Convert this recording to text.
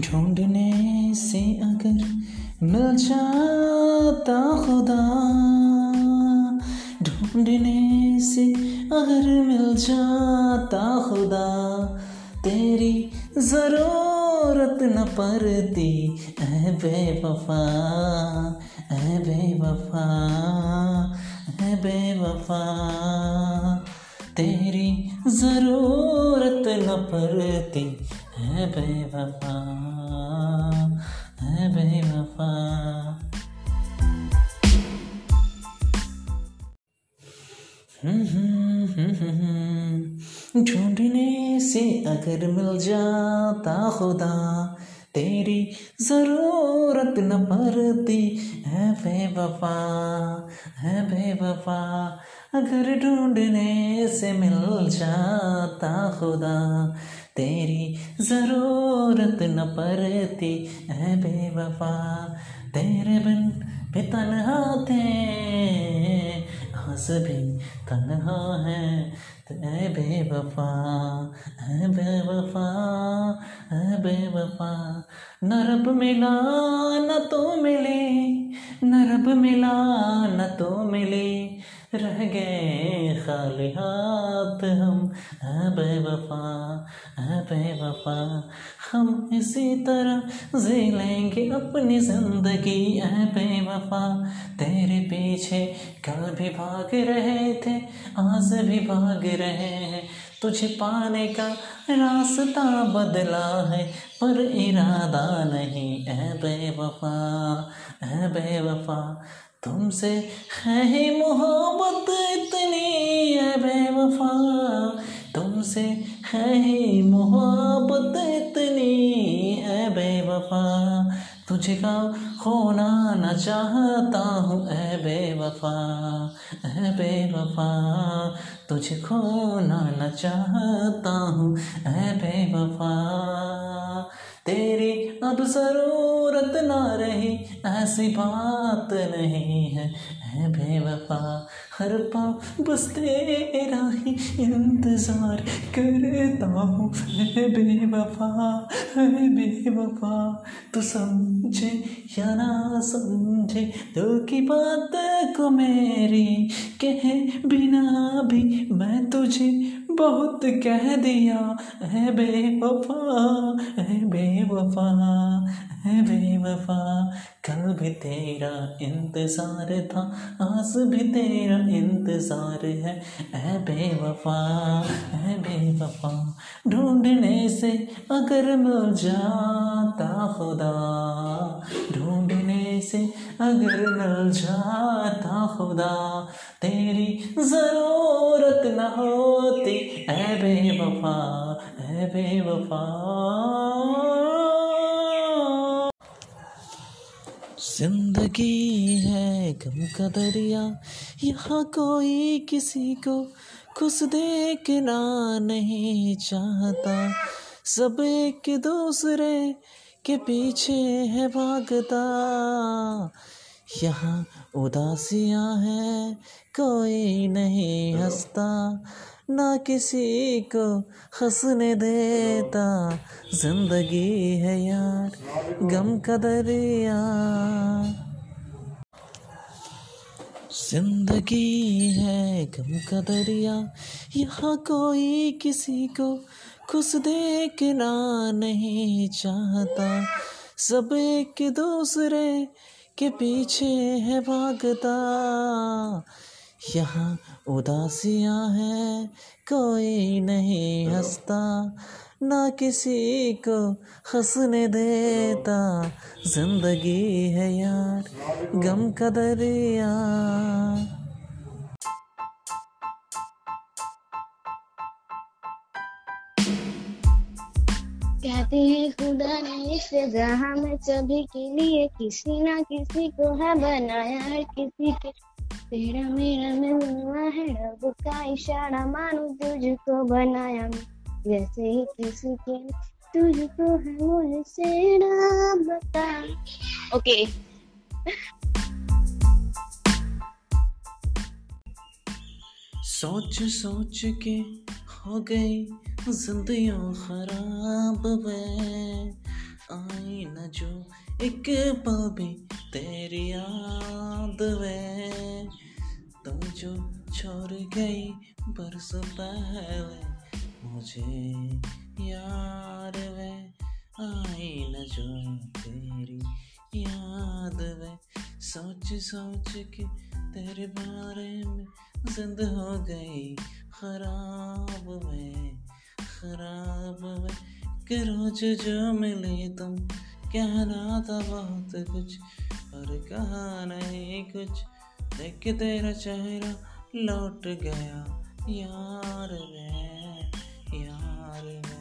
ढूँढने से अगर मिल जाता खुदा, ढूँढने से अगर मिल जाता खुदा, तेरी ज़रूरत न पड़ती, ऐ बेवफा ऐ बेवफा ऐ बेवफा। तेरी ज़रूरत न पड़ती। है बेवफा है बेवफा। ढूँढने से अगर मिल जाता खुदा, तेरी ज़रूरत न पड़ती। है बेवफा है बेवफा। अगर ढूँढने से मिल जाता खुदा, तेरी ज़रूरत न पड़ती है बेवफा, तेरे बिन भी तन्हा थे हंस भी तन्हा है, ऐ बेवफा है बेवफा है बेवफा। न रब मिला, न तो मिले, न रब मिला, न तो मिले रह गए खाली हाथ हम। है बेवफा है बेवफा हम इसी तरह जी लेंगे अपनी ज़िंदगी। है बेवफा तेरे पीछे कल भी भाग रहे थे, आज भी भाग रहे हैं। तुझे पाने का रास्ता बदला है, पर इरादा नहीं। है बेवफा है बेवफा तुमसे है मोहब्बत इतनी है बेवफा। तुमसे है मोहब्बत इतनी है बेवफा। तुझका खोना न चाहता हूँ ए बेवफा ए बेवफा। तुझे खोना न चाहता हूँ ए बेवफा। तेरी अब ज़रूरत ना रहे ऐसी बात नहीं है। है बेवफा, हर पल बस तेरा ही इंतज़ार करता हूँ। है बेवफा है बेवफा, तू समझे या ना समझे तो की बात को मेरी कहे बिना भी मैं तुझे बहुत कह दिया। है बेवफा है बेवफा है बेवफा भी तेरा इंतज़ार था, आज भी तेरा इंतज़ार है। ऐ बेवफा है बेवफा, ढूँढने से अगर मिल जाता खुदा, ढूँढने से अगर मिल जाता खुदा, तेरी ज़रूरत न होती। ऐ बेवफा ऐ बेवफा। ज़िंदगी है गम का दरिया यहाँ कोई किसी को खुश देखना नहीं चाहता। सब एक दूसरे के पीछे है भागता। यहाँ उदासियाँ हैं कोई नहीं हंसता ना किसी को हंसने देता। ज़िंदगी है यार गम का दरिया। ज़िंदगी है गम का दरिया। यहाँ कोई किसी को खुश देखना नहीं चाहता। सब एक दूसरे के पीछे है भागता। यहाँ उदासियाँ हैं, कोई नहीं हंसता, ना किसी को हंसने देता। ज़िंदगी है यार, गम का दरिया। कहते हैं खुदा ने इस जहाँ में सभी के लिए किसी ना किसी को है बनाया है। किसी के तेरा मेरा मिलवा है। रब का इशारा मानो तुझको बनाया जैसे ही किसी के तुझको है मुझसे बता ओके। सोच सोच के हो गई जिंदगियों खराब वे आई न जो एक पल भी तेरी याद वे तू जो छोड़ गई बरस पहले मुझे यार वे आई न जो तेरी याद वे सोच सोच के तेरे बारे में जिंद हो गई, खराब वे खराब में रोज जो मिली तुम कहना था बहुत कुछ, पर कहा नहीं कुछ। देख तेरा चेहरा लौट गया, यार रे यार रे